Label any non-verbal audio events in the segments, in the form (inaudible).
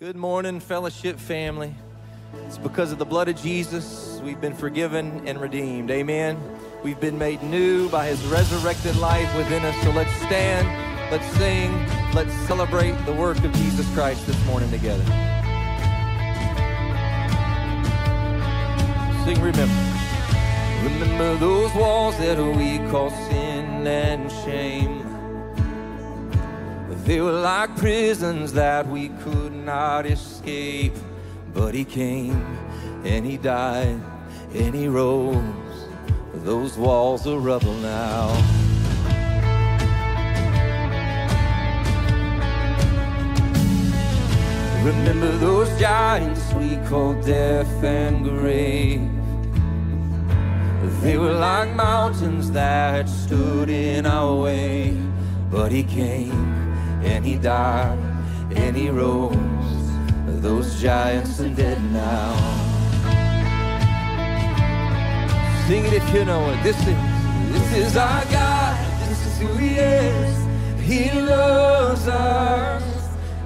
Good morning, fellowship family. It's because of the blood of Jesus we've been forgiven and redeemed. Amen. We've been made new by his resurrected life within us. So let's stand, let's sing, let's celebrate the work of Jesus Christ this morning together. Sing, remember. Remember those walls that we call sin and shame. They were like prisons that we could not escape. But he came and he died and he rose. Those walls are rubble now. Remember those giants we called death and grave. They were like mountains that stood in our way. But he came and he died and he rose. Those giants are dead now. Sing it if you know it. This is this is our God. This is who He is. He loves us.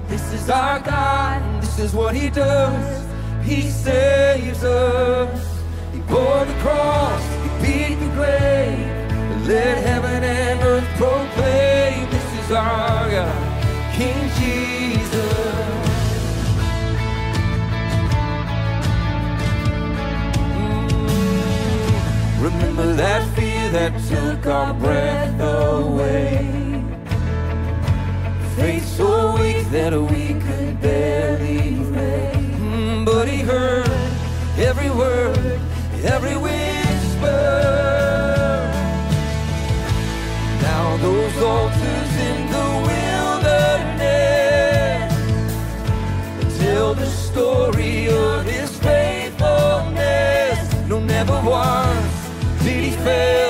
This is our God. This is what He does. He saves us. He bore the cross. He beat the grave. Let heaven and earth proclaim. Is our God, King Jesus. Remember that fear that took our breath away. Faith so weak that we could barely pray. But he heard every word, every whisper. Now those altars tell the story of his faithfulness. No, never once did he fail,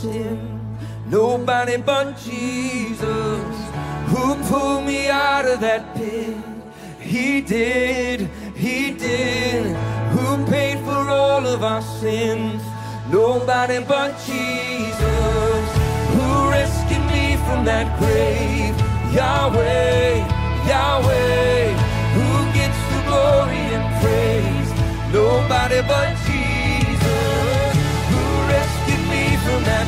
sin? Nobody but Jesus. Who pulled me out of that pit? He did, He did. Who paid for all of our sins? Nobody but Jesus. Who rescued me from that grave? Yahweh, Yahweh. Who gets the glory and praise? Nobody but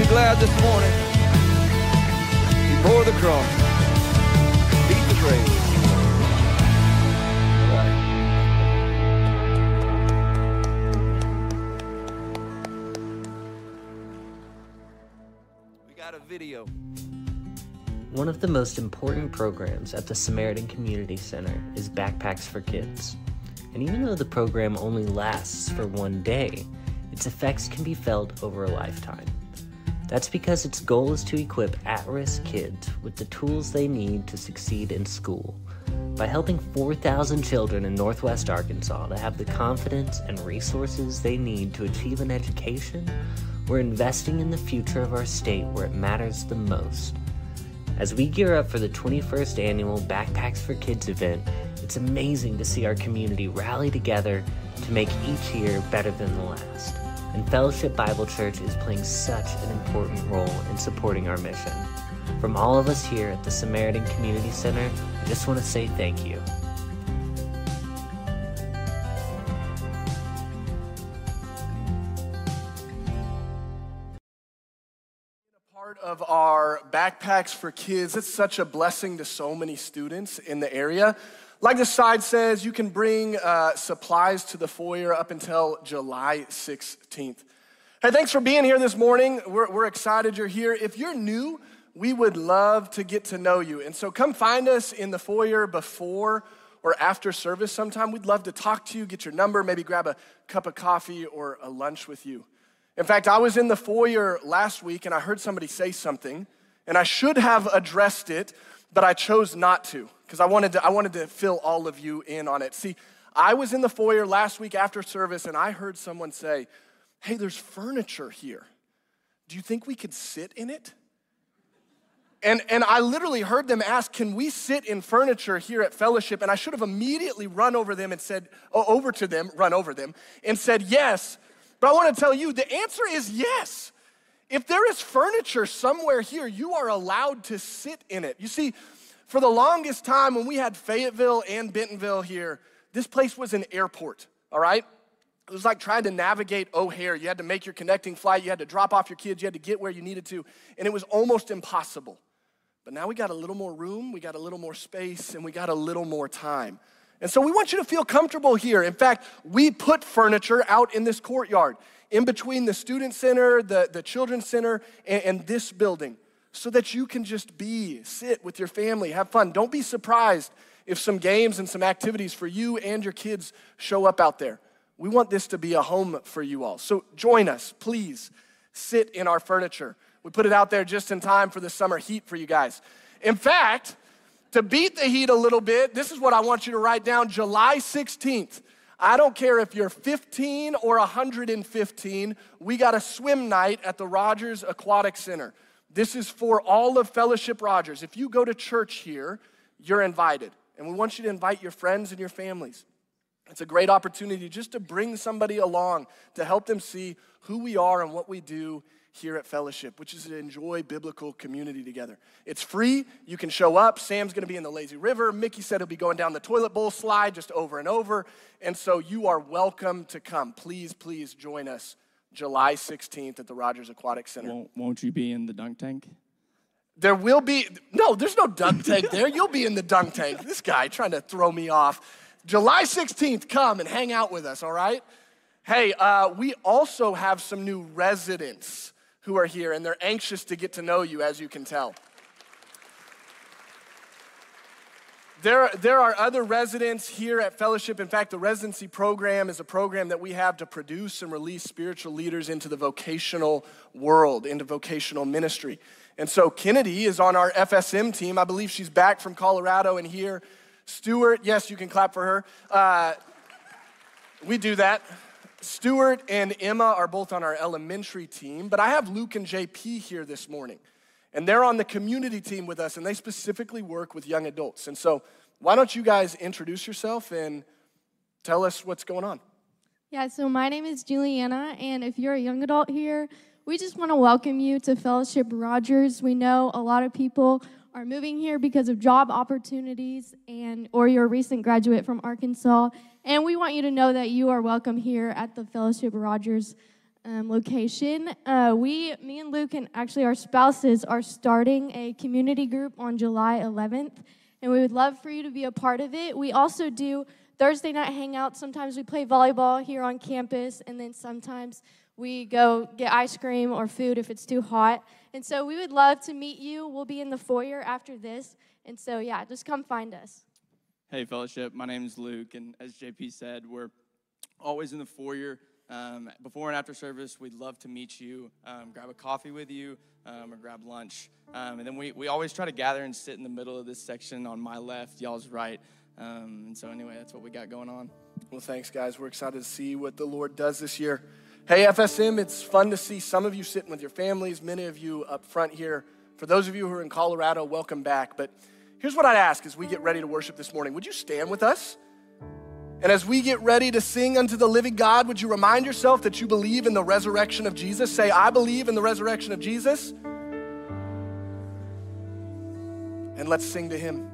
you glad this morning? He bore the cross, beat the grave. One of the most important programs at the Samaritan Community Center is Backpacks for Kids. And even though the program only lasts for one day, its effects can be felt over a lifetime. That's because its goal is to equip at risk kids with the tools they need to succeed in school. By helping 4,000 children in Northwest Arkansas to have the confidence and resources they need to achieve an education, we're investing in the future of our state where it matters the most. As we gear up for the 21st annual Backpacks for Kids event, it's amazing to see our community rally together to to make each year better than the last. And Fellowship Bible Church is playing such an important role in supporting our mission. From all of us here at the Samaritan Community Center, I just want to say thank you. part of our backpacks for kids. It's such a blessing to so many students in the area. Like the side says, you can bring uh, supplies to the foyer up until July 16th. Hey, thanks for being here this morning. We're, we're excited you're here. If you're new, we would love to get to know you. And so come find us in the foyer before or after service sometime. We'd love to talk to you, get your number, maybe grab a cup of coffee or a lunch with you. In fact, I was in the foyer last week and I heard somebody say something, and I should have addressed it, but I chose not to because I wanted to, I wanted to fill all of you in on it. See, I was in the foyer last week after service and I heard someone say, Hey, there's furniture here. Do you think we could sit in it? And, and I literally heard them ask, Can we sit in furniture here at Fellowship? And I should have immediately run over them and said, over to them, run over them, and said, Yes. But I want to tell you the answer is yes. If there is furniture somewhere here, you are allowed to sit in it. You see, for the longest time when we had Fayetteville and Bentonville here, this place was an airport, all right? It was like trying to navigate O'Hare. You had to make your connecting flight, you had to drop off your kids, you had to get where you needed to, and it was almost impossible. But now we got a little more room, we got a little more space, and we got a little more time. And so we want you to feel comfortable here. In fact, we put furniture out in this courtyard, in between the student center, the, the children's center, and, and this building, so that you can just be, sit with your family, have fun. Don't be surprised if some games and some activities for you and your kids show up out there. We want this to be a home for you all. So join us, please. Sit in our furniture. We put it out there just in time for the summer heat for you guys. In fact, to beat the heat a little bit, this is what I want you to write down July 16th. I don't care if you're 15 or 115, we got a swim night at the Rogers Aquatic Center. This is for all of Fellowship Rogers. If you go to church here, you're invited. And we want you to invite your friends and your families. It's a great opportunity just to bring somebody along to help them see who we are and what we do here at Fellowship, which is to enjoy biblical community together. It's free. You can show up. Sam's going to be in the lazy river. Mickey said he'll be going down the toilet bowl slide just over and over. And so you are welcome to come. Please, please join us July 16th at the Rogers Aquatic Center. Won't, won't you be in the dunk tank? There will be, no, there's no dunk tank there. You'll be in the dunk tank. This guy trying to throw me off. July 16th, come and hang out with us, all right? Hey, uh, we also have some new residents who are here, and they're anxious to get to know you, as you can tell. There, there are other residents here at Fellowship. In fact, the residency program is a program that we have to produce and release spiritual leaders into the vocational world, into vocational ministry. And so Kennedy is on our FSM team. I believe she's back from Colorado and here. Stuart, yes, you can clap for her. Uh, we do that. Stuart and Emma are both on our elementary team, but I have Luke and JP here this morning. And they're on the community team with us, and they specifically work with young adults. And so, why don't you guys introduce yourself and tell us what's going on? Yeah, so my name is Juliana, and if you're a young adult here, we just want to welcome you to Fellowship Rogers. We know a lot of people are moving here because of job opportunities and or you're a recent graduate from Arkansas and we want you to know that you are welcome here at the Fellowship Rogers um, location. Uh, we, me and Luke, and actually our spouses, are starting a community group on July 11th, and we would love for you to be a part of it. We also do Thursday night hangouts. Sometimes we play volleyball here on campus, and then sometimes we go get ice cream or food if it's too hot. And so we would love to meet you. We'll be in the foyer after this. And so, yeah, just come find us. Hey, fellowship. My name is Luke, and as JP said, we're always in the foyer. Um, before and after service, we'd love to meet you, um, grab a coffee with you, um, or grab lunch. Um, and then we, we always try to gather and sit in the middle of this section on my left, y'all's right. Um, and so, anyway, that's what we got going on. Well, thanks, guys. We're excited to see what the Lord does this year. Hey, FSM, it's fun to see some of you sitting with your families, many of you up front here. For those of you who are in Colorado, welcome back. But Here's what I'd ask as we get ready to worship this morning. Would you stand with us? And as we get ready to sing unto the living God, would you remind yourself that you believe in the resurrection of Jesus? Say, I believe in the resurrection of Jesus. And let's sing to him.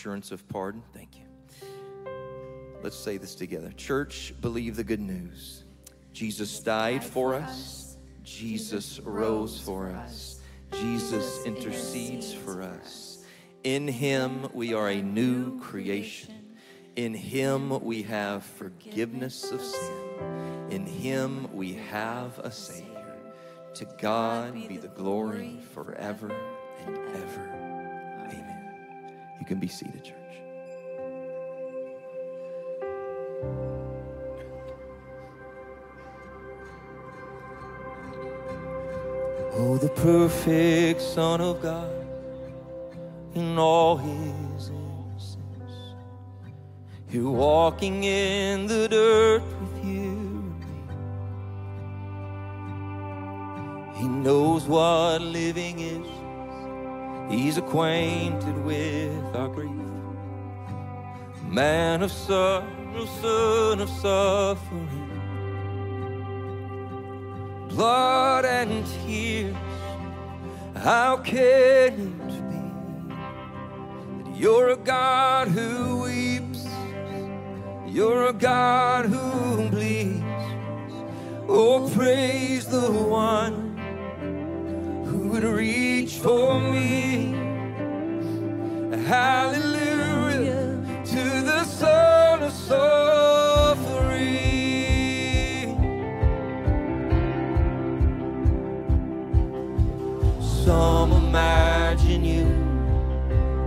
Assurance of pardon. Thank you. Let's say this together. Church, believe the good news. Jesus died for us. Jesus rose for us. Jesus intercedes for us. In him we are a new creation. In him we have forgiveness of sin. In him we have a Savior. To God be the glory forever and ever. Can be seated, church. Oh, the perfect Son of God in all his innocence, here walking in the dirt with you. He knows what living is. He's acquainted with our grief. Man of sorrow, son of suffering. Blood and tears. How can it be that you're a God who weeps? You're a God who bleeds. Oh, praise the one would reach for me. Hallelujah to the Son of suffering. Some imagine you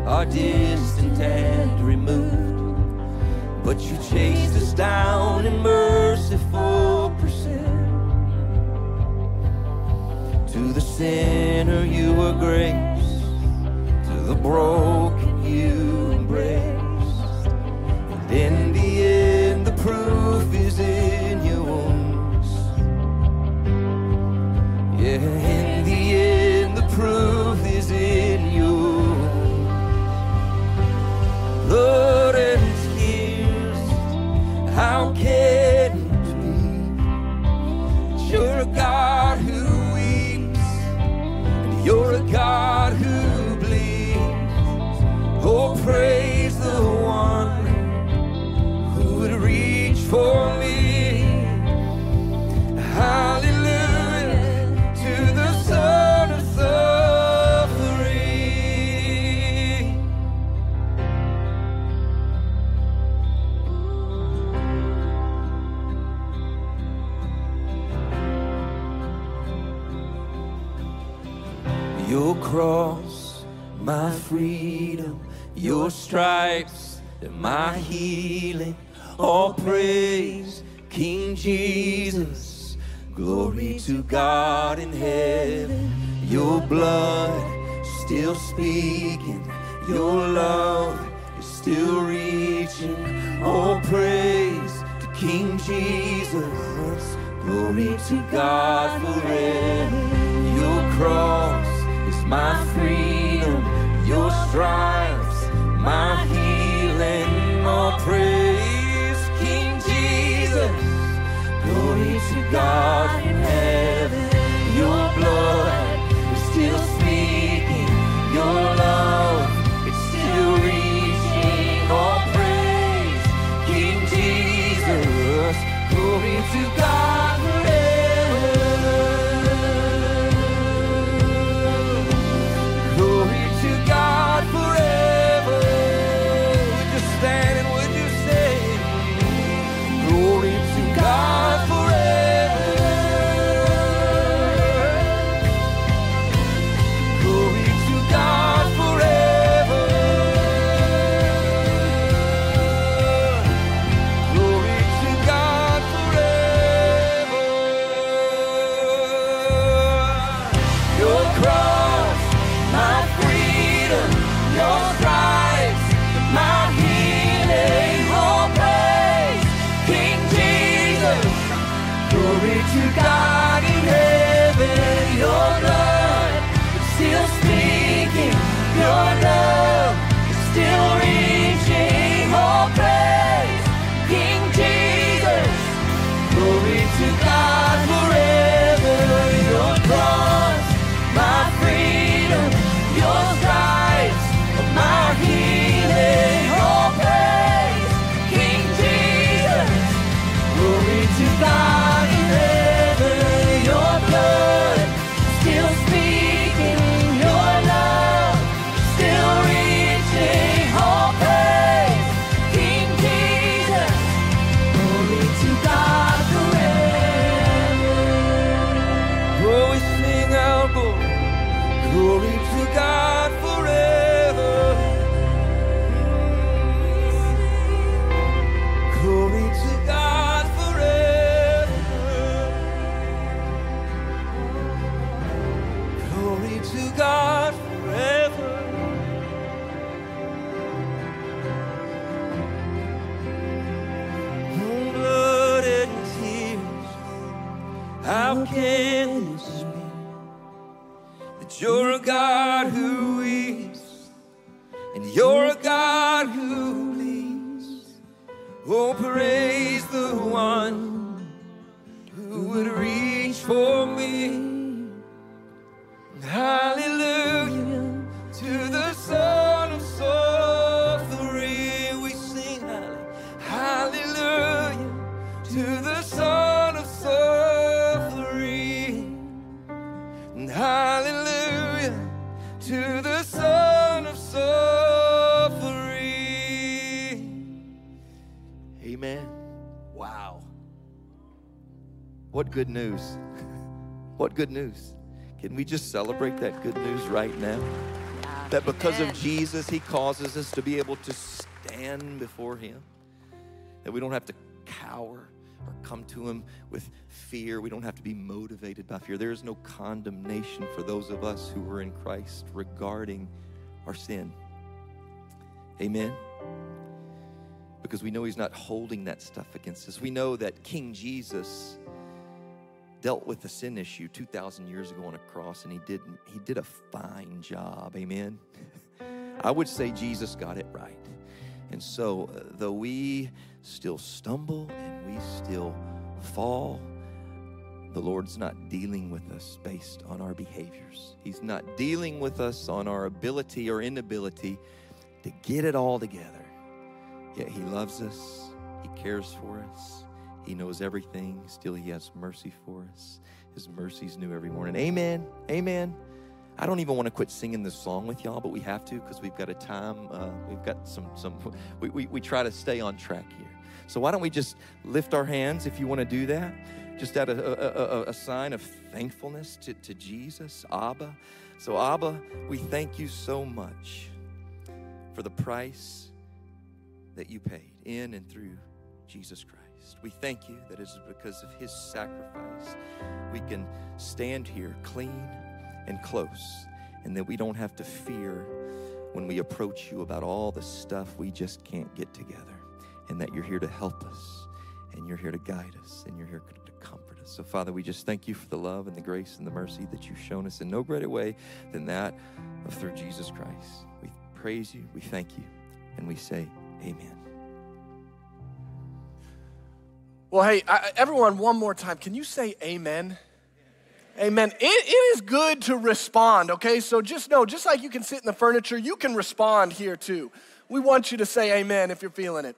are distant and removed, but you chased us down in merciful To the sinner you were grace, to the broken you embraced. And in the end, the proof is in your wounds. Yeah, in the end, the proof is in you. Blood praise the one who would reach for me. Hallelujah to the Son of suffering. Your cross, my freedom, your stripes, and my healing. All praise, King Jesus. Glory to God in heaven. Your blood still speaking. Your love is still reaching. All praise to King Jesus. Glory to God forever. Your cross is my freedom. Your stripes, my healing. All praise, King Jesus. Glory to God in heaven. Your blood is still speaking. Your love is still reaching. Praise, King Jesus. Glory to God to God. News. (laughs) What good news. Can we just celebrate that good news right now? That because of Jesus, He causes us to be able to stand before Him. That we don't have to cower or come to Him with fear. We don't have to be motivated by fear. There is no condemnation for those of us who are in Christ regarding our sin. Amen because we know he's not holding that stuff against us. We know that King Jesus dealt with the sin issue 2000 years ago on a cross and he did he did a fine job. Amen. (laughs) I would say Jesus got it right. And so uh, though we still stumble and we still fall, the Lord's not dealing with us based on our behaviors. He's not dealing with us on our ability or inability to get it all together. Yet He loves us, He cares for us, He knows everything. Still, He has mercy for us. His mercies new every morning. Amen. Amen. I don't even want to quit singing this song with y'all, but we have to because we've got a time. Uh, we've got some some. We, we we try to stay on track here. So why don't we just lift our hands if you want to do that? Just out a, a, a, a sign of thankfulness to, to Jesus, Abba. So Abba, we thank you so much for the price that you paid in and through Jesus Christ. We thank you that it is because of his sacrifice we can stand here clean and close, and that we don't have to fear when we approach you about all the stuff we just can't get together, and that you're here to help us, and you're here to guide us, and you're here to comfort us. So, Father, we just thank you for the love and the grace and the mercy that you've shown us in no greater way than that of through Jesus Christ. We praise you, we thank you, and we say, Amen. Well, hey, I, everyone, one more time. Can you say amen? Amen. It, it is good to respond, okay? So just know, just like you can sit in the furniture, you can respond here too. We want you to say amen if you're feeling it.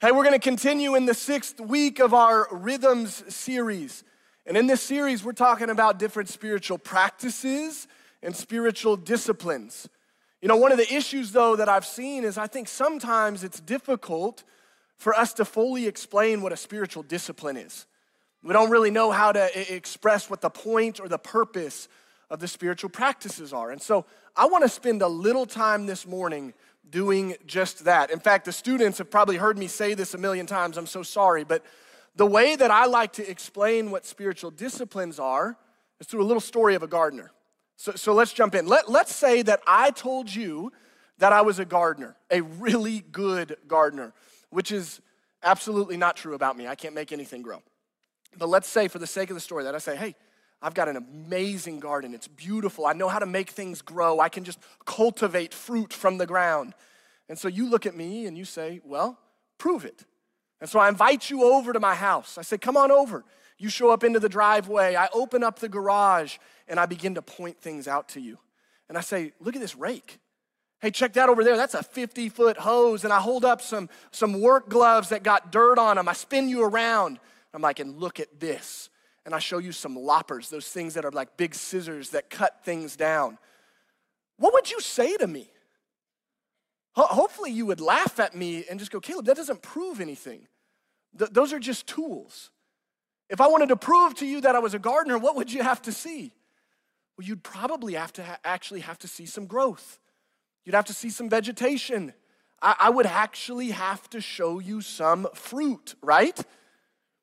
Hey, we're going to continue in the sixth week of our Rhythms series. And in this series, we're talking about different spiritual practices and spiritual disciplines. You know, one of the issues, though, that I've seen is I think sometimes it's difficult for us to fully explain what a spiritual discipline is. We don't really know how to express what the point or the purpose of the spiritual practices are. And so I want to spend a little time this morning doing just that. In fact, the students have probably heard me say this a million times. I'm so sorry. But the way that I like to explain what spiritual disciplines are is through a little story of a gardener. So, so let's jump in. Let, let's say that I told you that I was a gardener, a really good gardener, which is absolutely not true about me. I can't make anything grow. But let's say, for the sake of the story, that I say, hey, I've got an amazing garden. It's beautiful. I know how to make things grow. I can just cultivate fruit from the ground. And so you look at me and you say, well, prove it. And so I invite you over to my house. I say, come on over. You show up into the driveway. I open up the garage and I begin to point things out to you. And I say, look at this rake. Hey, check that over there. That's a 50 foot hose. And I hold up some, some work gloves that got dirt on them. I spin you around. I'm like, and look at this. And I show you some loppers, those things that are like big scissors that cut things down. What would you say to me? Ho- hopefully, you would laugh at me and just go, Caleb, that doesn't prove anything. Th- those are just tools. If I wanted to prove to you that I was a gardener, what would you have to see? Well, you'd probably have to ha- actually have to see some growth. You'd have to see some vegetation. I, I would actually have to show you some fruit, right?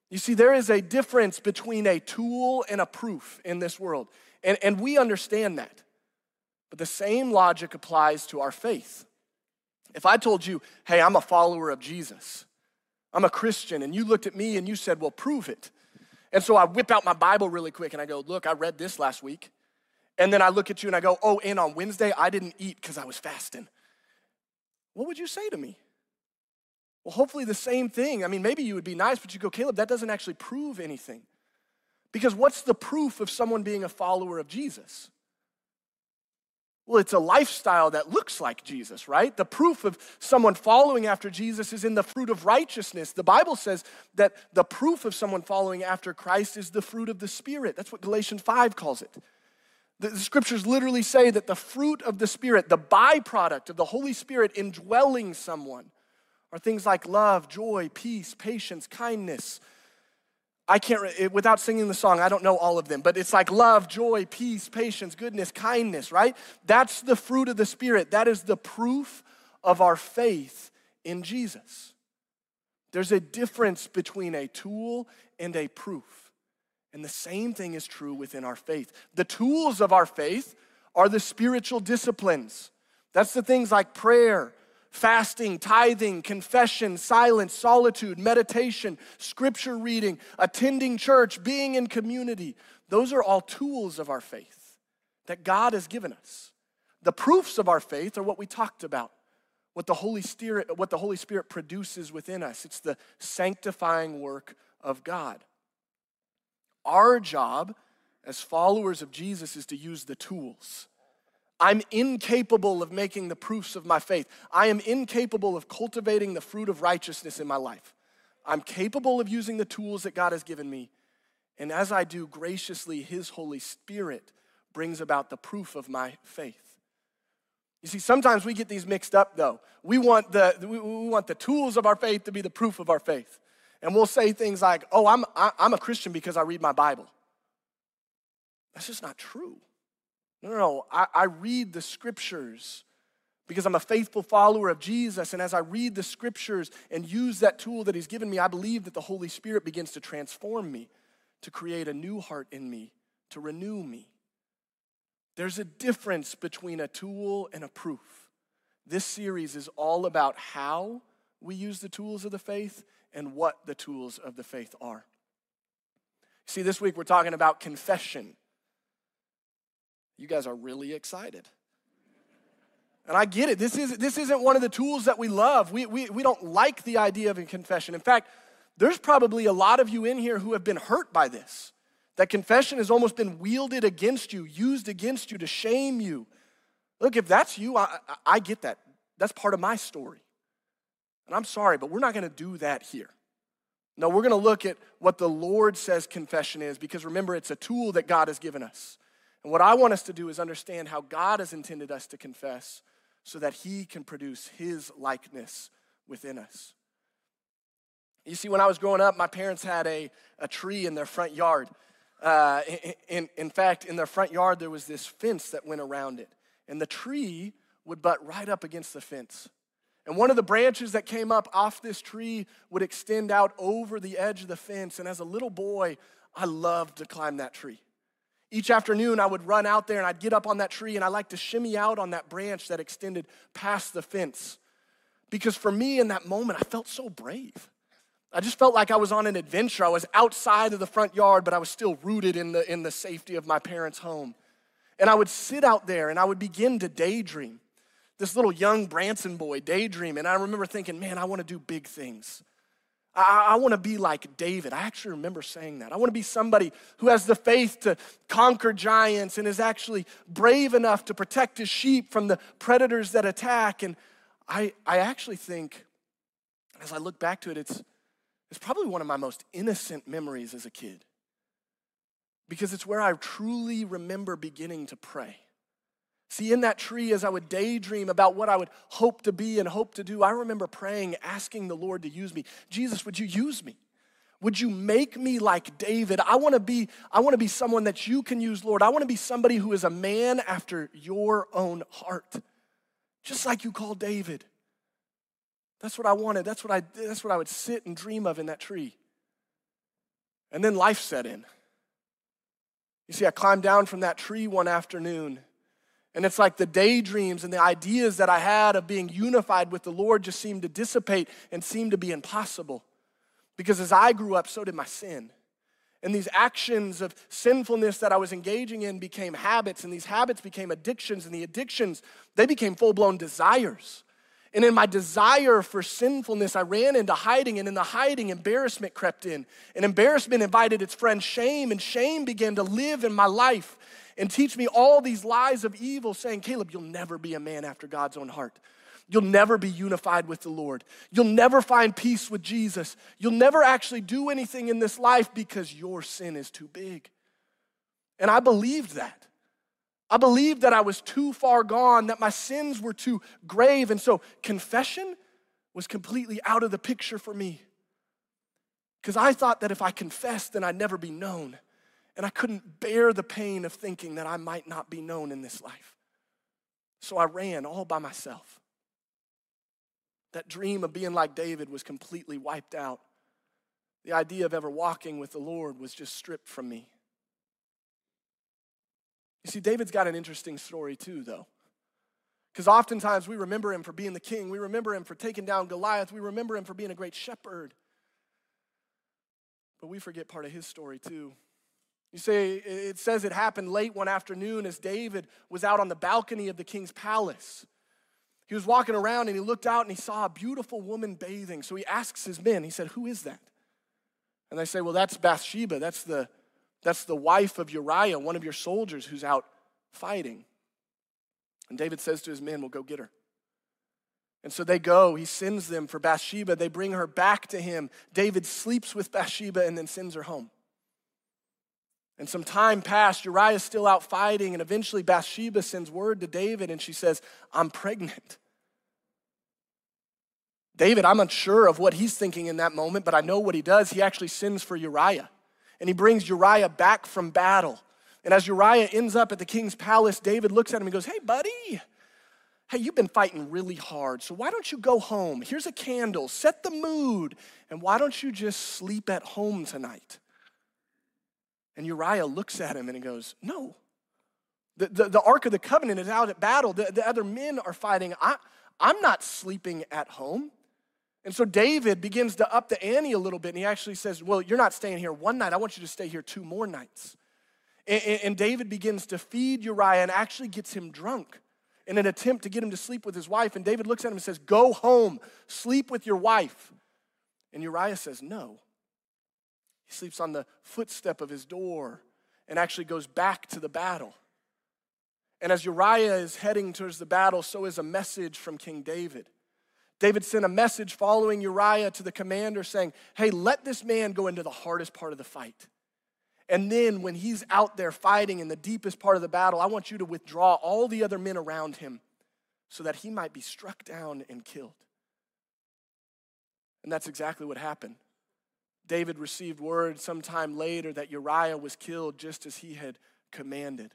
You see, there is a difference between a tool and a proof in this world. And, and we understand that. But the same logic applies to our faith. If I told you, hey, I'm a follower of Jesus, I'm a Christian, and you looked at me and you said, well, prove it. And so I whip out my Bible really quick and I go, Look, I read this last week. And then I look at you and I go, Oh, and on Wednesday, I didn't eat because I was fasting. What would you say to me? Well, hopefully the same thing. I mean, maybe you would be nice, but you go, Caleb, that doesn't actually prove anything. Because what's the proof of someone being a follower of Jesus? Well, it's a lifestyle that looks like Jesus, right? The proof of someone following after Jesus is in the fruit of righteousness. The Bible says that the proof of someone following after Christ is the fruit of the Spirit. That's what Galatians 5 calls it. The, scriptures literally say that the fruit of the Spirit, the byproduct of the Holy Spirit indwelling someone, are things like love, joy, peace, patience, kindness, I can't, without singing the song, I don't know all of them, but it's like love, joy, peace, patience, goodness, kindness, right? That's the fruit of the Spirit. That is the proof of our faith in Jesus. There's a difference between a tool and a proof. And the same thing is true within our faith. The tools of our faith are the spiritual disciplines. That's the things like prayer, fasting, tithing, confession, silence, solitude, meditation, scripture reading, attending church, being in community. Those are all tools of our faith that God has given us. The proofs of our faith are what we talked about. What the Holy Spirit what the Holy Spirit produces within us. It's the sanctifying work of God. Our job as followers of Jesus is to use the tools I'm incapable of making the proofs of my faith. I am incapable of cultivating the fruit of righteousness in my life. I'm capable of using the tools that God has given me. And as I do, graciously, His Holy Spirit brings about the proof of my faith. You see, sometimes we get these mixed up though. We want the, we want the tools of our faith to be the proof of our faith. And we'll say things like, oh, I'm, I'm a Christian because I read my Bible. That's just not true. No, no, no. I, I read the scriptures because I'm a faithful follower of Jesus. And as I read the scriptures and use that tool that He's given me, I believe that the Holy Spirit begins to transform me, to create a new heart in me, to renew me. There's a difference between a tool and a proof. This series is all about how we use the tools of the faith and what the tools of the faith are. See, this week we're talking about confession. You guys are really excited. And I get it. This, is, this isn't one of the tools that we love. We, we, we don't like the idea of a confession. In fact, there's probably a lot of you in here who have been hurt by this. That confession has almost been wielded against you, used against you to shame you. Look, if that's you, I, I, I get that. That's part of my story. And I'm sorry, but we're not going to do that here. No, we're going to look at what the Lord says confession is because remember, it's a tool that God has given us. And what I want us to do is understand how God has intended us to confess so that He can produce His likeness within us. You see, when I was growing up, my parents had a, a tree in their front yard. Uh, in, in, in fact, in their front yard, there was this fence that went around it. And the tree would butt right up against the fence. And one of the branches that came up off this tree would extend out over the edge of the fence. And as a little boy, I loved to climb that tree. Each afternoon, I would run out there and I'd get up on that tree and I like to shimmy out on that branch that extended past the fence. Because for me in that moment, I felt so brave. I just felt like I was on an adventure. I was outside of the front yard, but I was still rooted in the, in the safety of my parents' home. And I would sit out there and I would begin to daydream. This little young Branson boy daydreaming. I remember thinking, man, I want to do big things. I, I want to be like David. I actually remember saying that. I want to be somebody who has the faith to conquer giants and is actually brave enough to protect his sheep from the predators that attack. And I, I actually think, as I look back to it, it's, it's probably one of my most innocent memories as a kid because it's where I truly remember beginning to pray. See, in that tree, as I would daydream about what I would hope to be and hope to do, I remember praying, asking the Lord to use me. Jesus, would you use me? Would you make me like David? I want to be I want to be someone that you can use, Lord. I want to be somebody who is a man after your own heart. Just like you called David. That's what I wanted. That's what I that's what I would sit and dream of in that tree. And then life set in. You see, I climbed down from that tree one afternoon and it's like the daydreams and the ideas that I had of being unified with the Lord just seemed to dissipate and seemed to be impossible. Because as I grew up, so did my sin. And these actions of sinfulness that I was engaging in became habits, and these habits became addictions, and the addictions, they became full blown desires. And in my desire for sinfulness, I ran into hiding, and in the hiding, embarrassment crept in. And embarrassment invited its friend shame, and shame began to live in my life and teach me all these lies of evil, saying, Caleb, you'll never be a man after God's own heart. You'll never be unified with the Lord. You'll never find peace with Jesus. You'll never actually do anything in this life because your sin is too big. And I believed that. I believed that I was too far gone, that my sins were too grave. And so confession was completely out of the picture for me. Because I thought that if I confessed, then I'd never be known. And I couldn't bear the pain of thinking that I might not be known in this life. So I ran all by myself. That dream of being like David was completely wiped out. The idea of ever walking with the Lord was just stripped from me. You see, David's got an interesting story too, though. Because oftentimes we remember him for being the king, we remember him for taking down Goliath, we remember him for being a great shepherd. But we forget part of his story too. You say it says it happened late one afternoon as David was out on the balcony of the king's palace. He was walking around and he looked out and he saw a beautiful woman bathing. So he asks his men, he said, Who is that? And they say, Well, that's Bathsheba. That's the, that's the wife of Uriah, one of your soldiers who's out fighting. And David says to his men, Well, go get her. And so they go. He sends them for Bathsheba. They bring her back to him. David sleeps with Bathsheba and then sends her home. And some time passed. Uriah's still out fighting, and eventually Bathsheba sends word to David and she says, I'm pregnant. David, I'm unsure of what he's thinking in that moment, but I know what he does. He actually sends for Uriah, and he brings Uriah back from battle. And as Uriah ends up at the king's palace, David looks at him and goes, Hey, buddy, hey, you've been fighting really hard, so why don't you go home? Here's a candle, set the mood, and why don't you just sleep at home tonight? And Uriah looks at him and he goes, No. The, the, the Ark of the Covenant is out at battle. The, the other men are fighting. I, I'm not sleeping at home. And so David begins to up the ante a little bit, and he actually says, Well, you're not staying here one night. I want you to stay here two more nights. And, and David begins to feed Uriah and actually gets him drunk in an attempt to get him to sleep with his wife. And David looks at him and says, Go home, sleep with your wife. And Uriah says, No. He sleeps on the footstep of his door and actually goes back to the battle. And as Uriah is heading towards the battle, so is a message from King David. David sent a message following Uriah to the commander saying, Hey, let this man go into the hardest part of the fight. And then when he's out there fighting in the deepest part of the battle, I want you to withdraw all the other men around him so that he might be struck down and killed. And that's exactly what happened. David received word sometime later that Uriah was killed just as he had commanded.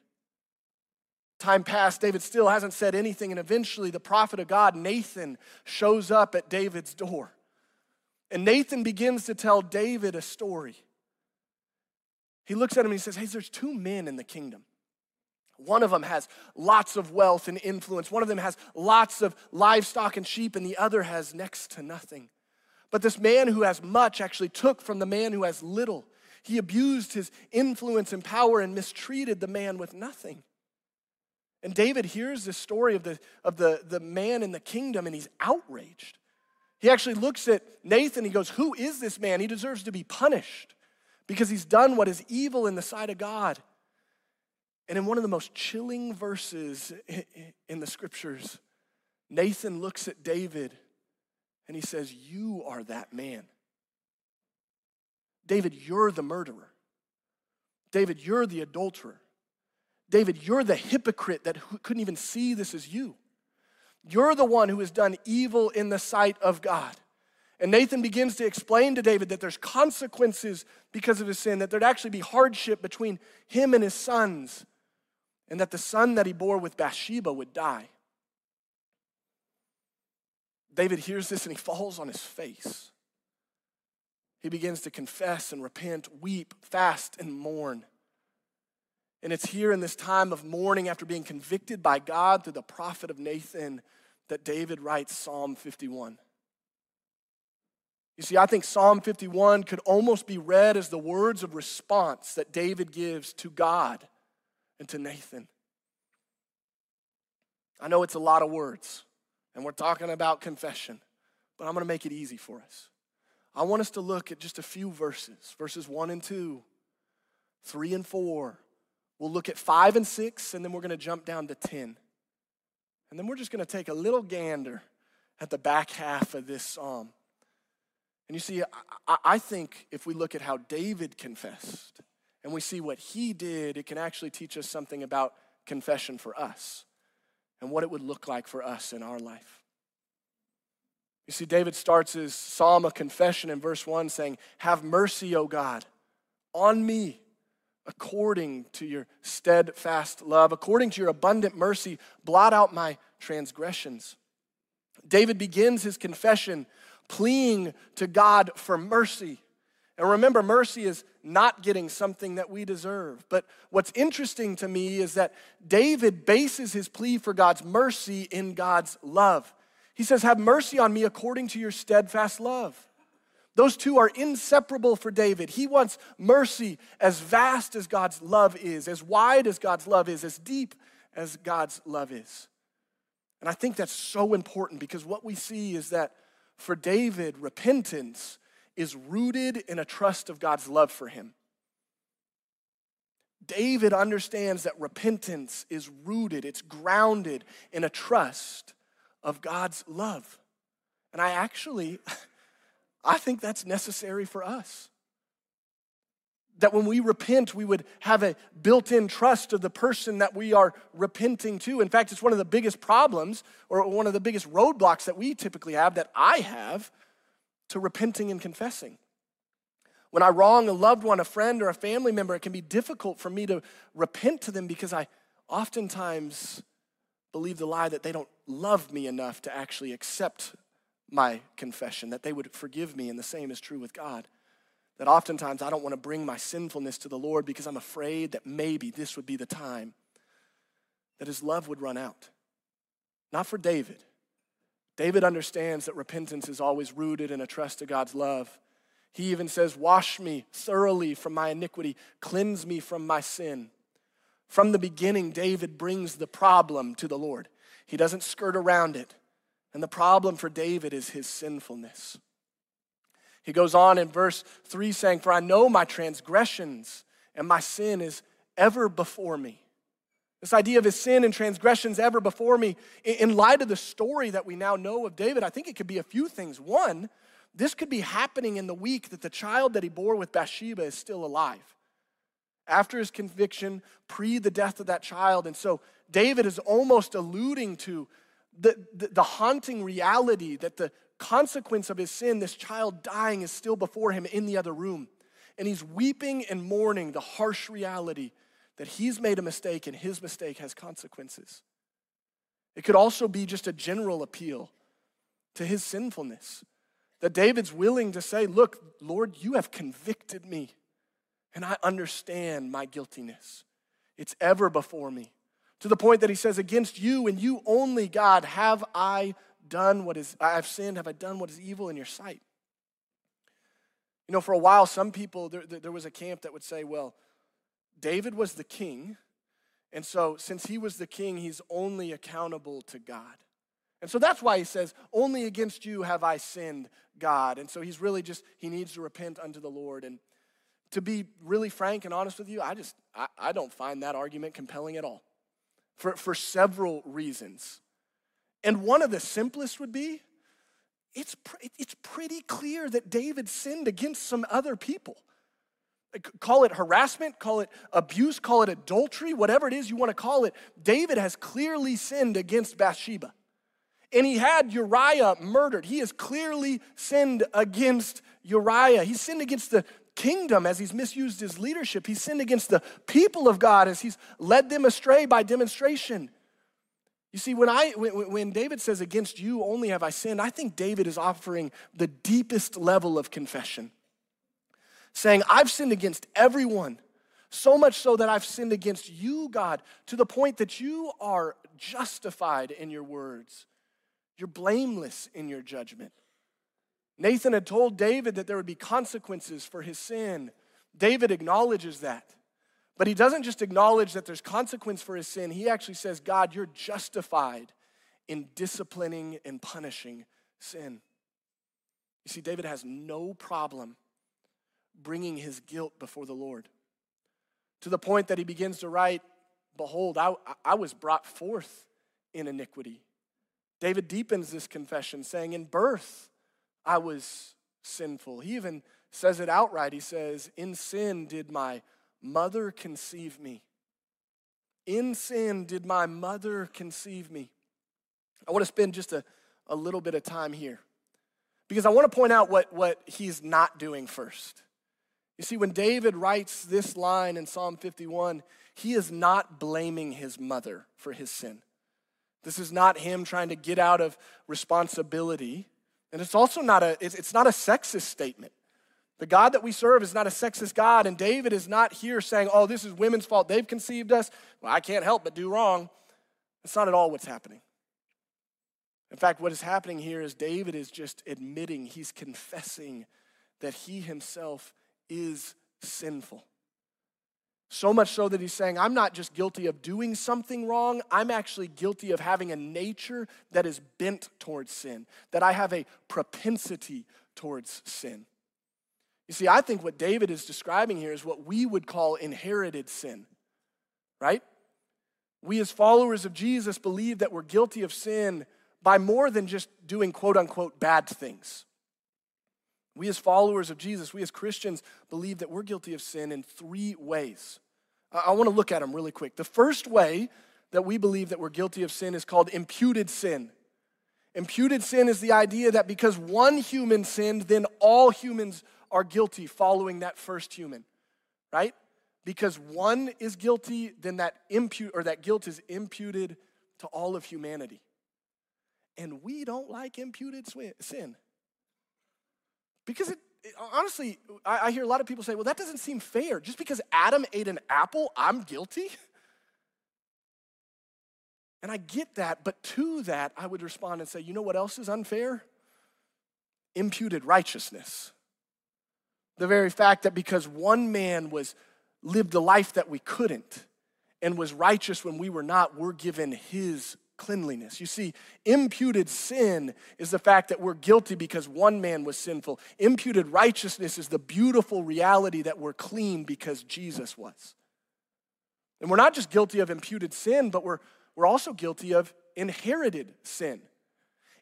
Time passed, David still hasn't said anything, and eventually the prophet of God, Nathan, shows up at David's door. And Nathan begins to tell David a story. He looks at him and he says, Hey, there's two men in the kingdom. One of them has lots of wealth and influence. One of them has lots of livestock and sheep, and the other has next to nothing. But this man who has much actually took from the man who has little. He abused his influence and power and mistreated the man with nothing. And David hears this story of the, of the, the man in the kingdom and he's outraged. He actually looks at Nathan, he goes, Who is this man? He deserves to be punished because he's done what is evil in the sight of God. And in one of the most chilling verses in the scriptures, Nathan looks at David and he says, You are that man. David, you're the murderer. David, you're the adulterer. David, you're the hypocrite that couldn't even see this as you. You're the one who has done evil in the sight of God. And Nathan begins to explain to David that there's consequences because of his sin, that there'd actually be hardship between him and his sons, and that the son that he bore with Bathsheba would die. David hears this and he falls on his face. He begins to confess and repent, weep, fast, and mourn. And it's here in this time of mourning after being convicted by God through the prophet of Nathan that David writes Psalm 51. You see, I think Psalm 51 could almost be read as the words of response that David gives to God and to Nathan. I know it's a lot of words, and we're talking about confession, but I'm going to make it easy for us. I want us to look at just a few verses, verses 1 and 2, 3 and 4. We'll look at 5 and 6, and then we're going to jump down to 10. And then we're just going to take a little gander at the back half of this psalm. And you see, I, I think if we look at how David confessed and we see what he did, it can actually teach us something about confession for us and what it would look like for us in our life. You see, David starts his psalm of confession in verse 1 saying, Have mercy, O God, on me according to your steadfast love, according to your abundant mercy, blot out my transgressions. David begins his confession pleading to God for mercy. And remember, mercy is not getting something that we deserve. But what's interesting to me is that David bases his plea for God's mercy in God's love. He says, Have mercy on me according to your steadfast love. Those two are inseparable for David. He wants mercy as vast as God's love is, as wide as God's love is, as deep as God's love is. And I think that's so important because what we see is that for David, repentance is rooted in a trust of God's love for him. David understands that repentance is rooted, it's grounded in a trust of God's love. And I actually (laughs) I think that's necessary for us. That when we repent, we would have a built in trust of the person that we are repenting to. In fact, it's one of the biggest problems or one of the biggest roadblocks that we typically have, that I have, to repenting and confessing. When I wrong a loved one, a friend, or a family member, it can be difficult for me to repent to them because I oftentimes believe the lie that they don't love me enough to actually accept my confession, that they would forgive me, and the same is true with God. That oftentimes I don't want to bring my sinfulness to the Lord because I'm afraid that maybe this would be the time that his love would run out. Not for David. David understands that repentance is always rooted in a trust to God's love. He even says, Wash me thoroughly from my iniquity, cleanse me from my sin. From the beginning, David brings the problem to the Lord. He doesn't skirt around it. And the problem for David is his sinfulness. He goes on in verse 3 saying, For I know my transgressions and my sin is ever before me. This idea of his sin and transgressions ever before me, in light of the story that we now know of David, I think it could be a few things. One, this could be happening in the week that the child that he bore with Bathsheba is still alive. After his conviction, pre the death of that child. And so David is almost alluding to the, the, the haunting reality that the consequence of his sin, this child dying, is still before him in the other room. And he's weeping and mourning the harsh reality that he's made a mistake and his mistake has consequences. It could also be just a general appeal to his sinfulness. That David's willing to say, Look, Lord, you have convicted me, and I understand my guiltiness. It's ever before me to the point that he says, Against you and you only, God, have I done what is, I have sinned, have I done what is evil in your sight? You know, for a while, some people, there, there was a camp that would say, Well, David was the king, and so since he was the king, he's only accountable to God. And so that's why he says, Only against you have I sinned, God. And so he's really just, he needs to repent unto the Lord. And to be really frank and honest with you, I just, I, I don't find that argument compelling at all for, for several reasons. And one of the simplest would be it's, it's pretty clear that David sinned against some other people. Call it harassment, call it abuse, call it adultery, whatever it is you want to call it. David has clearly sinned against Bathsheba. And he had Uriah murdered. He has clearly sinned against Uriah. He sinned against the, kingdom as he's misused his leadership. He's sinned against the people of God as he's led them astray by demonstration. You see, when, I, when, when David says, Against you only have I sinned, I think David is offering the deepest level of confession, saying, I've sinned against everyone, so much so that I've sinned against you, God, to the point that you are justified in your words. You're blameless in your judgment. Nathan had told David that there would be consequences for his sin. David acknowledges that. But he doesn't just acknowledge that there's consequence for his sin, he actually says, God, you're justified in disciplining and punishing sin. You see, David has no problem bringing his guilt before the Lord to the point that he begins to write, Behold, I, I was brought forth in iniquity. David deepens this confession, saying, In birth I was sinful. He even says it outright. He says, In sin did my mother conceive me. In sin did my mother conceive me. I want to spend just a, a little bit of time here because I want to point out what, what he's not doing first. You see, when David writes this line in Psalm 51, he is not blaming his mother for his sin. This is not him trying to get out of responsibility. And it's also not a, it's not a sexist statement. The God that we serve is not a sexist God, and David is not here saying, oh, this is women's fault. They've conceived us. Well, I can't help but do wrong. That's not at all what's happening. In fact, what is happening here is David is just admitting, he's confessing that he himself is sinful. So much so that he's saying, I'm not just guilty of doing something wrong, I'm actually guilty of having a nature that is bent towards sin, that I have a propensity towards sin. You see, I think what David is describing here is what we would call inherited sin, right? We, as followers of Jesus, believe that we're guilty of sin by more than just doing quote unquote bad things. We, as followers of Jesus, we as Christians, believe that we're guilty of sin in three ways. I want to look at them really quick. The first way that we believe that we're guilty of sin is called imputed sin. Imputed sin is the idea that because one human sinned, then all humans are guilty following that first human, right? Because one is guilty, then that impute or that guilt is imputed to all of humanity. And we don't like imputed sin. Because it, it honestly, I, I hear a lot of people say, well, that doesn't seem fair. Just because Adam ate an apple, I'm guilty? (laughs) And I get that, but to that, I would respond and say, you know what else is unfair? Imputed righteousness. The very fact that because one man was lived a life that we couldn't and was righteous when we were not, we're given his cleanliness. You see, imputed sin is the fact that we're guilty because one man was sinful. Imputed righteousness is the beautiful reality that we're clean because Jesus was. And we're not just guilty of imputed sin, but we're, we're also guilty of inherited sin.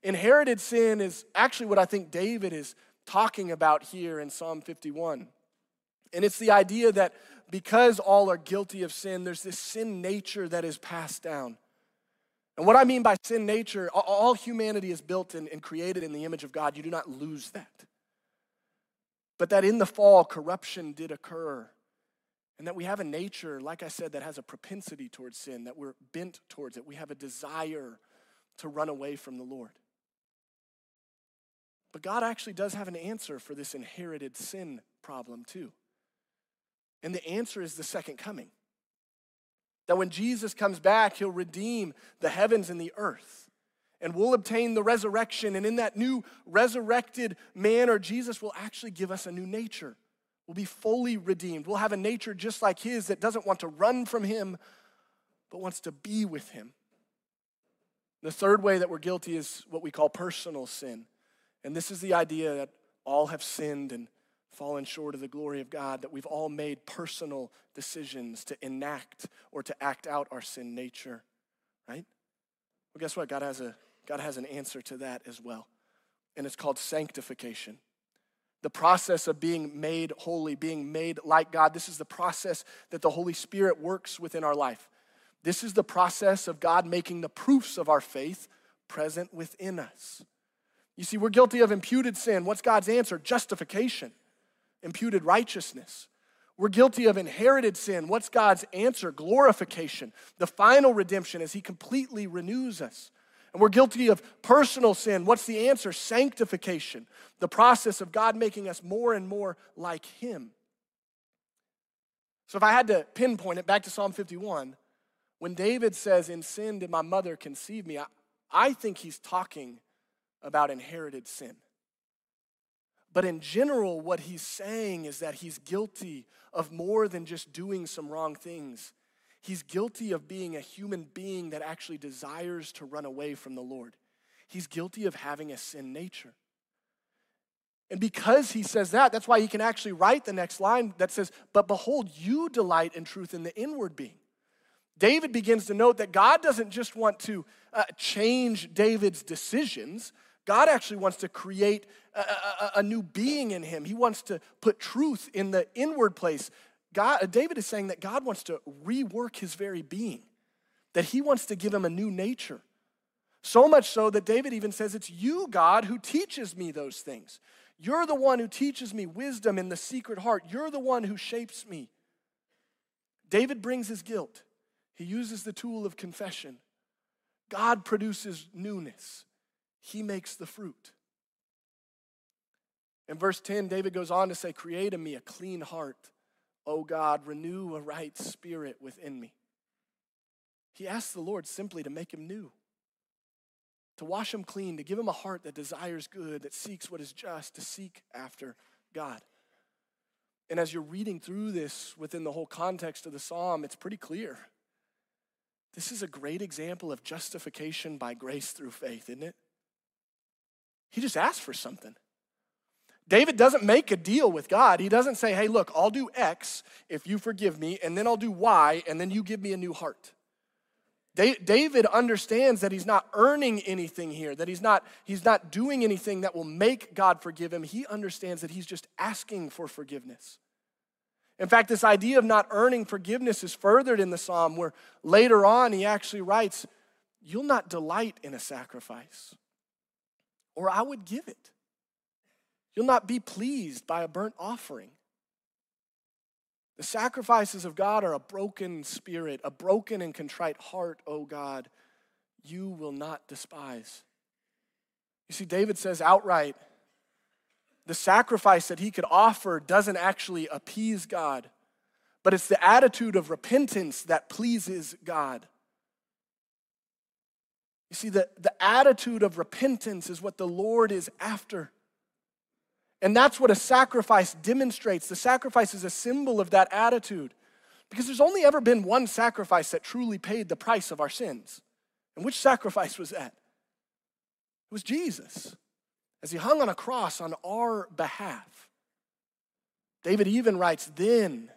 Inherited sin is actually what I think David is talking about here in Psalm 51. And it's the idea that because all are guilty of sin, there's this sin nature that is passed down. And what I mean by sin nature, all humanity is built and, created in the image of God. You do not lose that. But that in the fall, corruption did occur. And that we have a nature, like I said, that has a propensity towards sin, that we're bent towards it. We have a desire to run away from the Lord. But God actually does have an answer for this inherited sin problem, too. And the answer is the second coming. That when Jesus comes back, he'll redeem the heavens and the earth. And we'll obtain the resurrection. And in that new resurrected manner, Jesus will actually give us a new nature. We'll be fully redeemed. We'll have a nature just like his that doesn't want to run from him, but wants to be with him. The third way that we're guilty is what we call personal sin. And this is the idea that all have sinned and fallen short of the glory of God, that we've all made personal decisions to enact or to act out our sin nature, right? Well, guess what? God has, a, God has an answer to that as well. And it's called sanctification. The process of being made holy, being made like God, this is the process that the Holy Spirit works within our life. This is the process of God making the proofs of our faith present within us. You see, we're guilty of imputed sin. What's God's answer? Justification imputed righteousness. We're guilty of inherited sin. What's God's answer? Glorification, the final redemption as He completely renews us. And we're guilty of personal sin. What's the answer? Sanctification, the process of God making us more and more like Him. So, if I had to pinpoint it back to Psalm 51, when David says, In sin did my mother conceive me, I, I think he's talking about inherited sin. But in general, what he's saying is that he's guilty of more than just doing some wrong things. He's guilty of being a human being that actually desires to run away from the Lord. He's guilty of having a sin nature. And because he says that, that's why he can actually write the next line that says, But behold, you delight in truth in the inward being. David begins to note that God doesn't just want to uh, change David's decisions, God actually wants to create a, a, a, new being in him. He wants to put truth in the inward place. God, David is saying that God wants to rework his very being, that he wants to give him a new nature. So much so that David even says, It's you, God, who teaches me those things. You're the one who teaches me wisdom in the secret heart. You're the one who shapes me. David brings his guilt. He uses the tool of confession. God produces newness, He makes the fruit. In verse 10, David goes on to say, Create in me a clean heart, O God, renew a right spirit within me. He asks the Lord simply to make him new, to wash him clean, to give him a heart that desires good, that seeks what is just, to seek after God. And as you're reading through this within the whole context of the psalm, it's pretty clear. This is a great example of justification by grace through faith, isn't it? He just asked for something. David doesn't make a deal with God. He doesn't say, hey, look, I'll do X if you forgive me, and then I'll do Y, and then you give me a new heart. David understands that he's not earning anything here, that he's not, he's not doing anything that will make God forgive him. He understands that he's just asking for forgiveness. In fact, this idea of not earning forgiveness is furthered in the psalm, where later on he actually writes, You'll not delight in a sacrifice, or I would give it. You'll not be pleased by a burnt offering. The sacrifices of God are a broken spirit, a broken and contrite heart, O God, you will not despise. You see, David says outright, the sacrifice that he could offer doesn't actually appease God, but it's the attitude of repentance that pleases God. You see, the, the attitude of repentance is what the Lord is after. And that's what a sacrifice demonstrates. The sacrifice is a symbol of that attitude. Because there's only ever been one sacrifice that truly paid the price of our sins. And which sacrifice was that? It was Jesus as he hung on a cross on our behalf. David even writes, Then,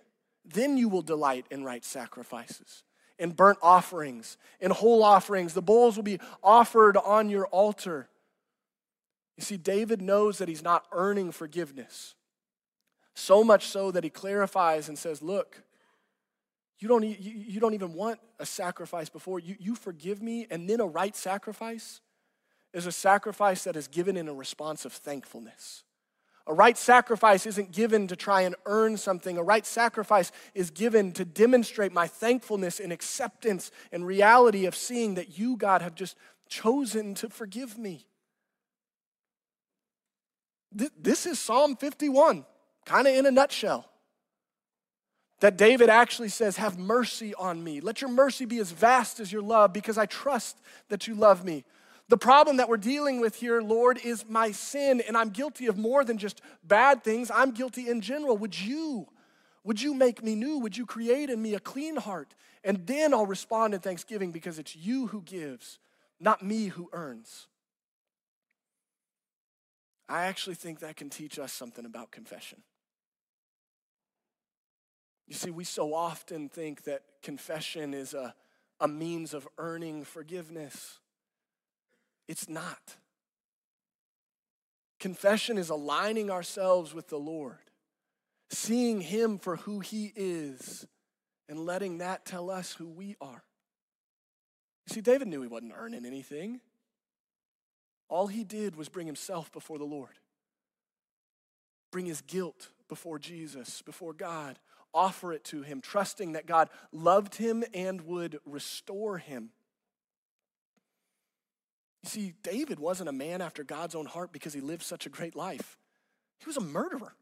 then you will delight in right sacrifices, in burnt offerings, and whole offerings. The bulls will be offered on your altar. You see, David knows that he's not earning forgiveness. So much so that he clarifies and says, Look, you don't, you don't even want a sacrifice before. You, you forgive me, and then a right sacrifice is a sacrifice that is given in a response of thankfulness. A right sacrifice isn't given to try and earn something. A right sacrifice is given to demonstrate my thankfulness and acceptance and reality of seeing that you, God, have just chosen to forgive me. This is Psalm 51, kind of in a nutshell. That David actually says, Have mercy on me. Let your mercy be as vast as your love because I trust that you love me. The problem that we're dealing with here, Lord, is my sin, and I'm guilty of more than just bad things. I'm guilty in general. Would you, would you make me new? Would you create in me a clean heart? And then I'll respond in thanksgiving because it's you who gives, not me who earns. I actually think that can teach us something about confession. You see, we so often think that confession is a, a means of earning forgiveness. It's not. Confession is aligning ourselves with the Lord, seeing Him for who He is, and letting that tell us who we are. You see, David knew he wasn't earning anything. All he did was bring himself before the Lord, bring his guilt before Jesus, before God, offer it to him, trusting that God loved him and would restore him. You see, David wasn't a man after God's own heart because he lived such a great life. He was a murderer.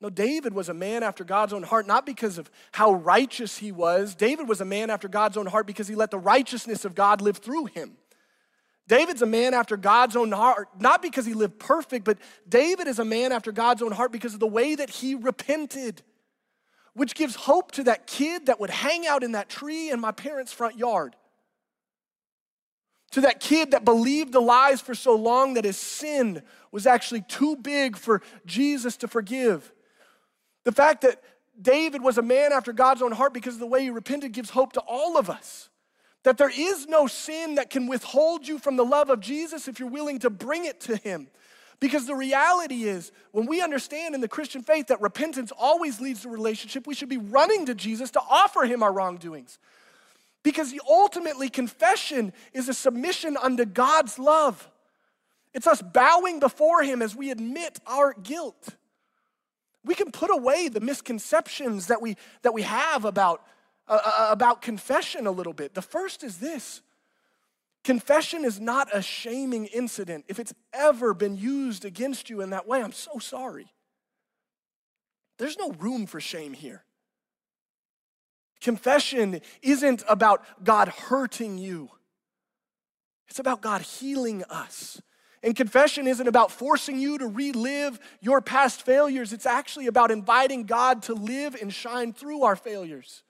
No, David was a man after God's own heart, not because of how righteous he was. David was a man after God's own heart because he let the righteousness of God live through him. David's a man after God's own heart, not because he lived perfect, but David is a man after God's own heart because of the way that he repented, which gives hope to that kid that would hang out in that tree in my parents' front yard. To that kid that believed the lies for so long that his sin was actually too big for Jesus to forgive. The fact that David was a man after God's own heart because of the way he repented gives hope to all of us. That there is no sin that can withhold you from the love of Jesus if you're willing to bring it to him. Because the reality is, when we understand in the Christian faith that repentance always leads to relationship, we should be running to Jesus to offer him our wrongdoings. Because ultimately, confession is a submission unto God's love. It's us bowing before him as we admit our guilt. We can put away the misconceptions that we, that we have about uh, uh, about confession a little bit. The first is this confession is not a shaming incident. If it's ever been used against you in that way, I'm so sorry. There's no room for shame here. Confession isn't about God hurting you, it's about God healing us. And confession isn't about forcing you to relive your past failures. It's actually about inviting God to live and shine through our failures.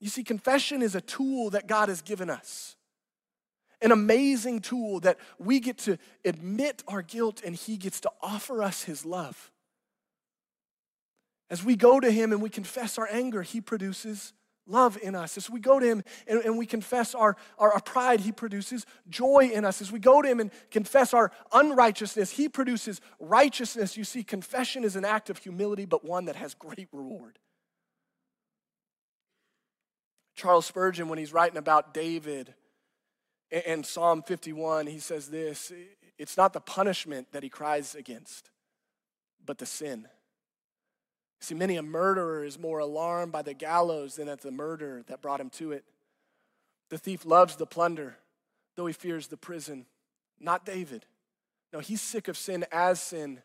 You see, confession is a tool that God has given us, an amazing tool that we get to admit our guilt and He gets to offer us His love. As we go to Him and we confess our anger, He produces love in us. As we go to Him and, and we confess our, our, our, pride, He produces joy in us. As we go to Him and confess our unrighteousness, He produces righteousness. You see, confession is an act of humility, but one that has great reward. Charles Spurgeon, when he's writing about David and Psalm 51, he says this it's not the punishment that he cries against, but the sin. See, many a murderer is more alarmed by the gallows than at the murder that brought him to it. The thief loves the plunder, though he fears the prison. Not David. No, he's sick of sin as sin.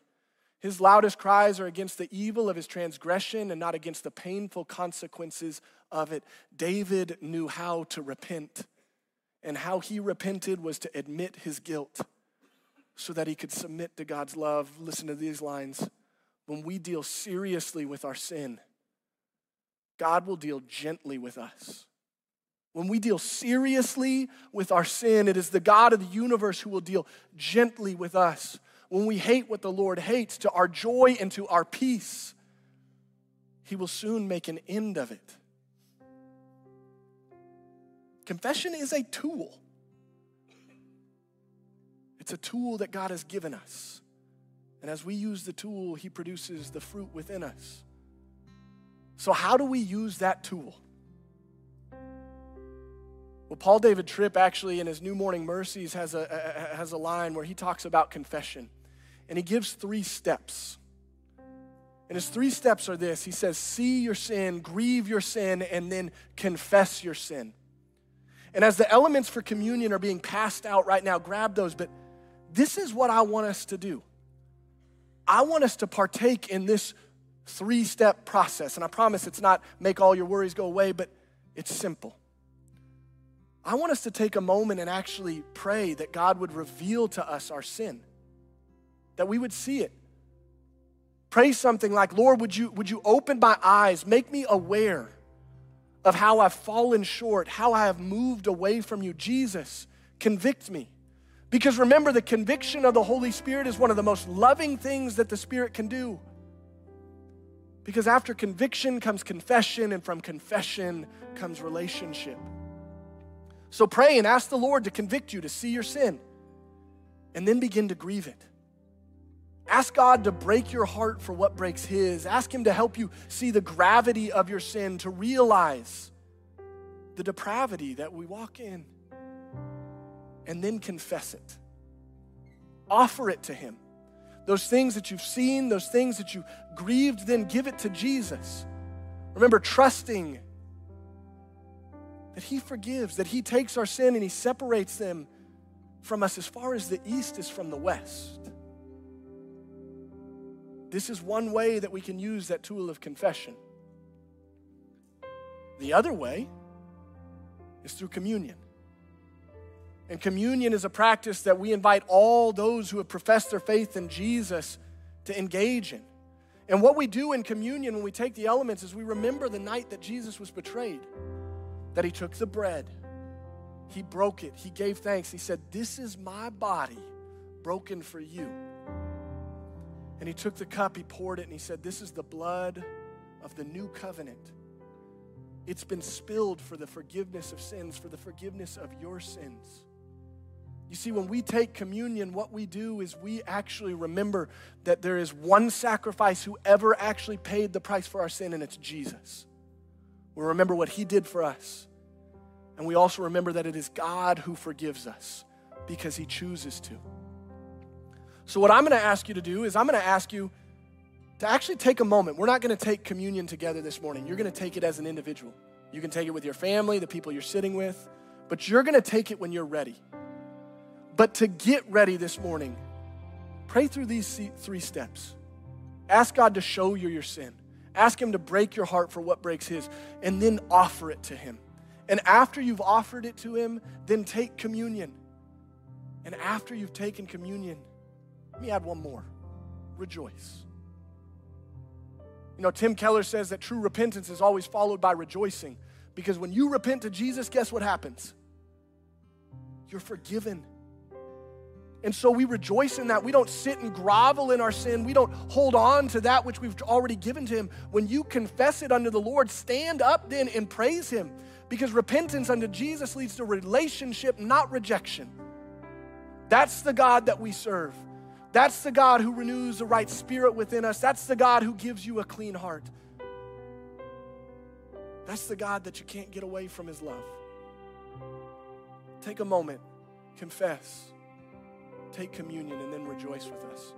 His loudest cries are against the evil of his transgression and not against the painful consequences of it. David knew how to repent, and how he repented was to admit his guilt so that he could submit to God's love. Listen to these lines. When we deal seriously with our sin, God will deal gently with us. When we deal seriously with our sin, it is the God of the universe who will deal gently with us. When we hate what the Lord hates, to our joy and to our peace, He will soon make an end of it. Confession is a tool. It's a tool that God has given us. And as we use the tool, He produces the fruit within us. So, how do we use that tool? Well, Paul David Tripp actually in his New Morning Mercies has a, has a line where he talks about confession. And he gives three steps. And his three steps are this He says, See your sin, grieve your sin, and then confess your sin. And as the elements for communion are being passed out right now, grab those. But this is what I want us to do. I want us to partake in this three step process. And I promise it's not make all your worries go away, but it's simple. I want us to take a moment and actually pray that God would reveal to us our sin, that we would see it. Pray something like, Lord, would you, would you open my eyes, make me aware of how I've fallen short, how I have moved away from you. Jesus, convict me. Because remember, the conviction of the Holy Spirit is one of the most loving things that the Spirit can do. Because after conviction comes confession, and from confession comes relationship. So pray and ask the Lord to convict you to see your sin, and then begin to grieve it. Ask God to break your heart for what breaks His. Ask Him to help you see the gravity of your sin, to realize the depravity that we walk in, and then confess it. Offer it to Him. Those things that you've seen, those things that you grieved, then give it to Jesus. Remember, trusting that He forgives, that He takes our sin and He separates them from us as far as the east is from the west. This is one way that we can use that tool of confession. The other way is through communion. And communion is a practice that we invite all those who have professed their faith in Jesus to engage in. And what we do in communion when we take the elements is we remember the night that Jesus was betrayed, that he took the bread, he broke it, he gave thanks. He said, This is my body broken for you. And he took the cup, he poured it, and he said, This is the blood of the new covenant. It's been spilled for the forgiveness of sins, for the forgiveness of your sins. You see, when we take communion, what we do is we actually remember that there is one sacrifice who ever actually paid the price for our sin, and it's Jesus. We remember what he did for us. And we also remember that it is God who forgives us because he chooses to. So, what I'm going to ask you to do is, I'm going to ask you to actually take a moment. We're not going to take communion together this morning. You're going to take it as an individual. You can take it with your family, the people you're sitting with, but you're going to take it when you're ready. But to get ready this morning, pray through these three steps. Ask God to show you your sin. Ask Him to break your heart for what breaks His, and then offer it to Him. And after you've offered it to Him, then take communion. And after you've taken communion, let me add one more rejoice. You know, Tim Keller says that true repentance is always followed by rejoicing because when you repent to Jesus, guess what happens? You're forgiven. And so we rejoice in that. We don't sit and grovel in our sin. We don't hold on to that which we've already given to Him. When you confess it unto the Lord, stand up then and praise Him because repentance unto Jesus leads to relationship, not rejection. That's the God that we serve. That's the God who renews the right spirit within us. That's the God who gives you a clean heart. That's the God that you can't get away from His love. Take a moment, confess take communion, and then rejoice with us.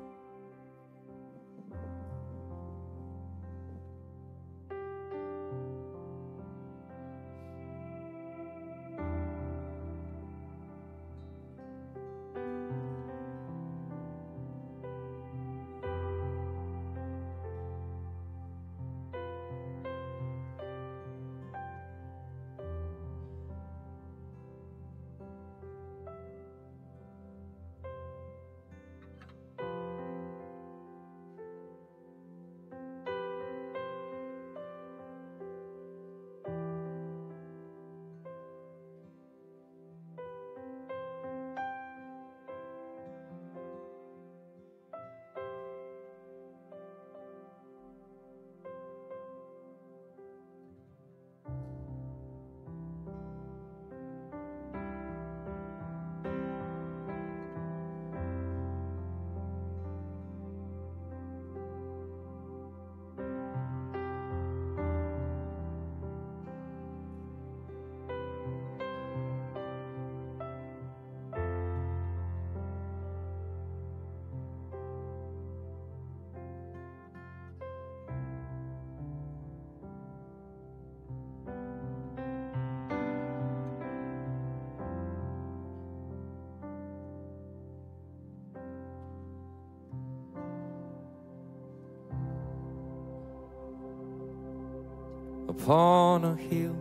Upon a hill,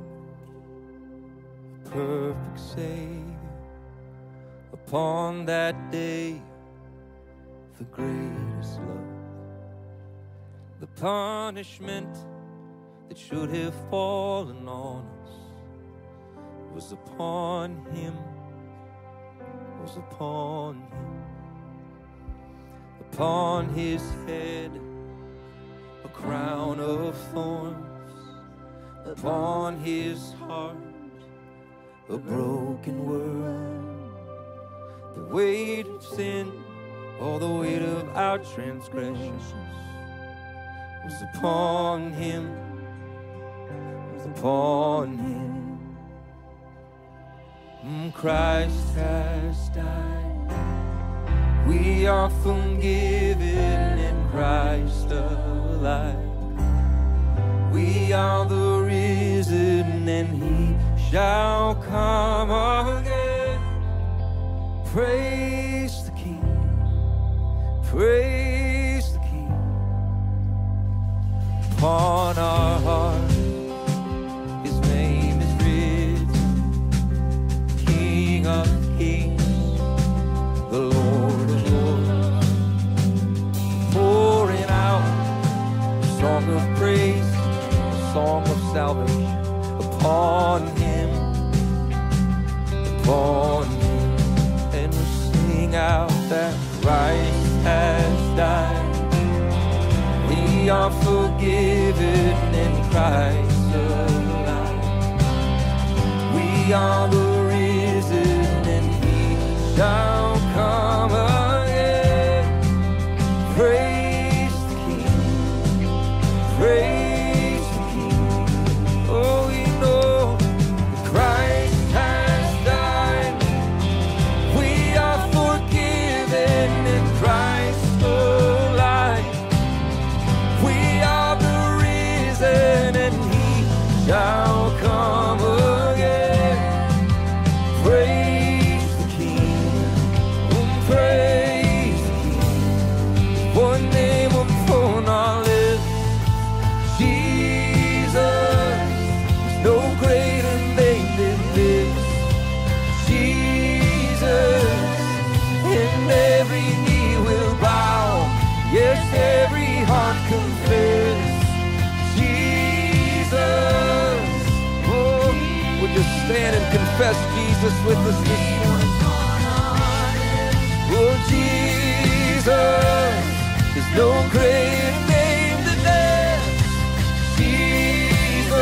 a perfect Savior, upon that day, the greatest love, the punishment that should have fallen on us was upon him, was upon him, upon his head, a crown of thorns upon his heart a broken world. The weight of sin, all the weight of our transgressions was upon him, was upon him. Mm, Christ has died. We are forgiven in Christ alive. We are the risen, and he shall come again. Praise the King, praise the King. Upon our hearts, song of salvation upon him, upon him, and we sing out that Christ has died. We are forgiven in Christ alive. We are the risen, and He shall come again. Praise the King. Praise Jesus with us this morning? Oh, Jesus, there's no greater name than that. Jesus,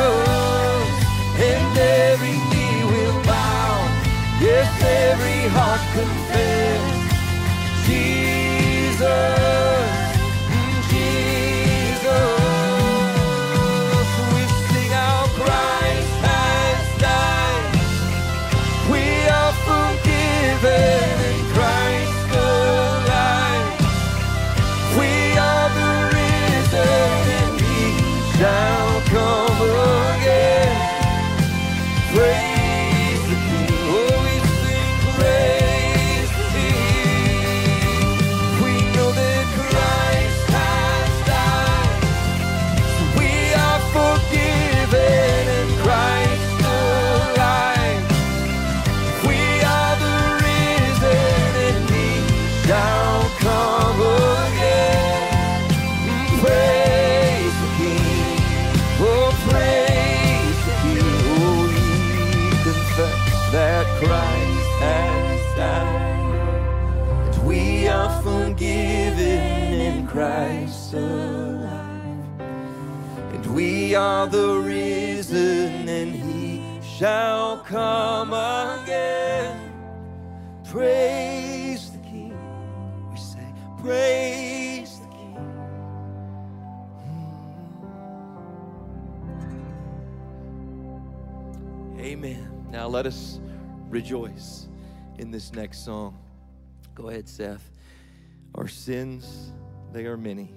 and every knee will bow. Yes, every heart confess. Let us rejoice in this next song. Go ahead, Seth. Our sins, they are many.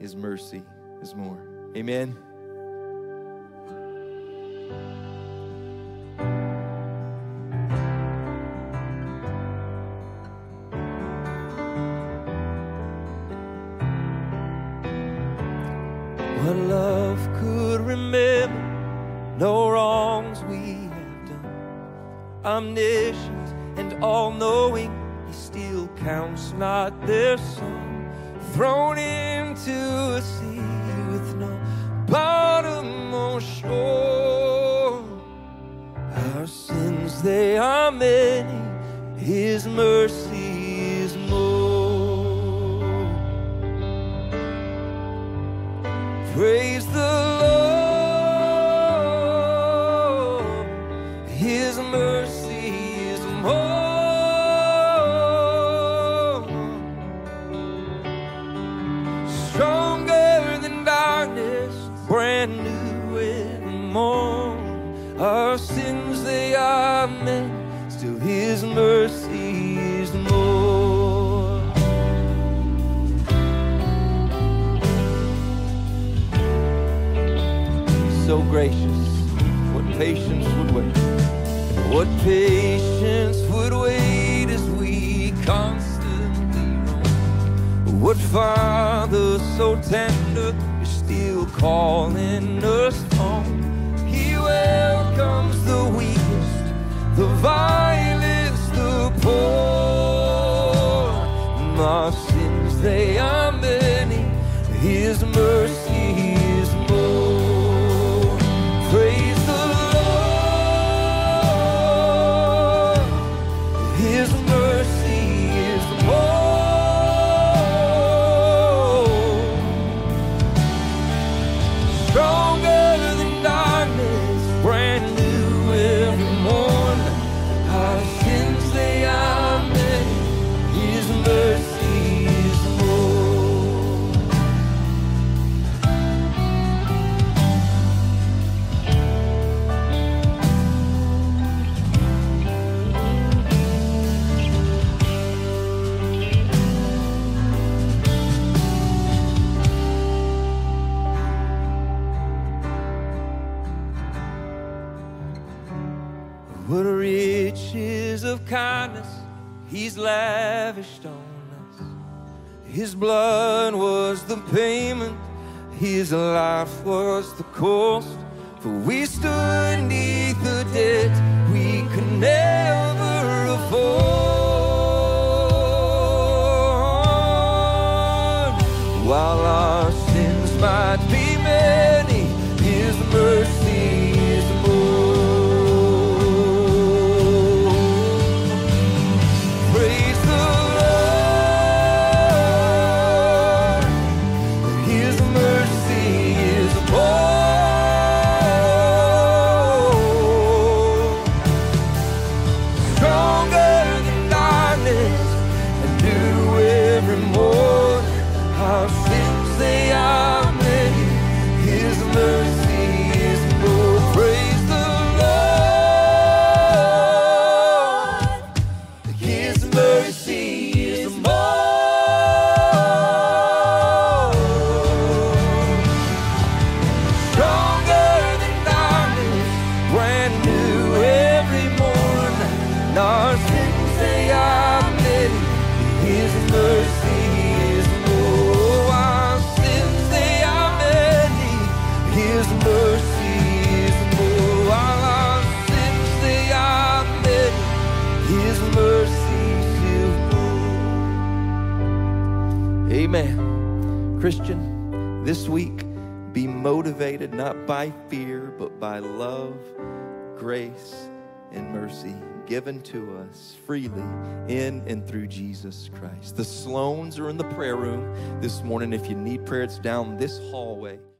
His mercy is more. Amen. What love could remember, no done. Omniscient and all knowing, He still counts not their song. Thrown into a sea with no bottom or shore. Our sins, they are many, His mercy is more. Praise His mercy is more. so gracious. What patience would wait? What patience would wait as we constantly roam? What father so tender is still calling us home? He welcomes the weakest, the vilest, poor. Our sins, they are many. His mercy kindness He's lavished on us. His blood was the payment, His life was the cost. For we stood beneath the debt we could never afford. While our sins might be by fear, but by love, grace, and mercy given to us freely in and through Jesus Christ. The Sloans are in the prayer room this morning. If you need prayer, it's down this hallway.